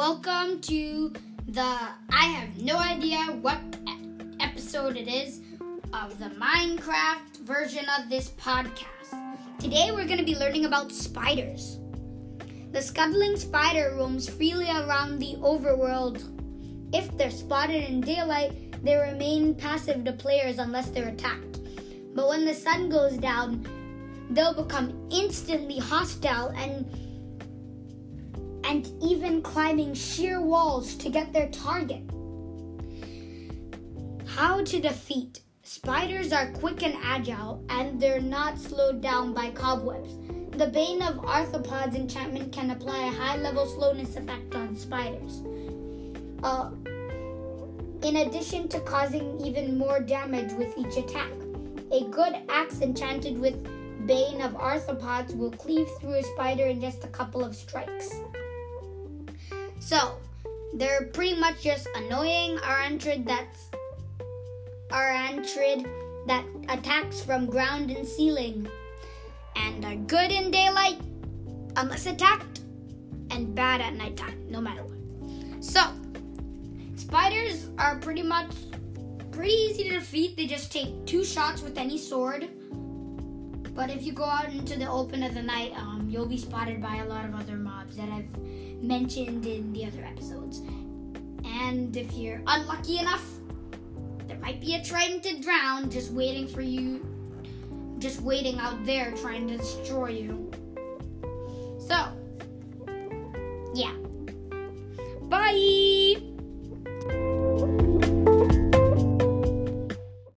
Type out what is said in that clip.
Welcome to the I have no idea what episode it is of the Minecraft version of this podcast. Today we're going to be learning about spiders. The scuttling spider roams freely around the overworld. If they're spotted in daylight, they remain passive to players unless they're attacked. But when the sun goes down, they'll become instantly hostile and and even climbing sheer walls to get their target. How to defeat Spiders are quick and agile, and they're not slowed down by cobwebs. The Bane of Arthropods enchantment can apply a high level slowness effect on spiders. Uh, in addition to causing even more damage with each attack. A good axe enchanted with Bane of Arthropods will cleave through a spider in just a couple of strikes. So, they're pretty much just annoying arachnid that's arachnid that attacks from ground and ceiling, and are good in daylight unless attacked, and bad at nighttime, no matter what. So, spiders are pretty much pretty easy to defeat. They just take two shots with any sword. But if you go out into the open of the night, um, you'll be spotted by a lot of other mobs that I've mentioned in the other episodes. And if you're unlucky enough, there might be a trident to drown just waiting for you, just waiting out there trying to destroy you. So,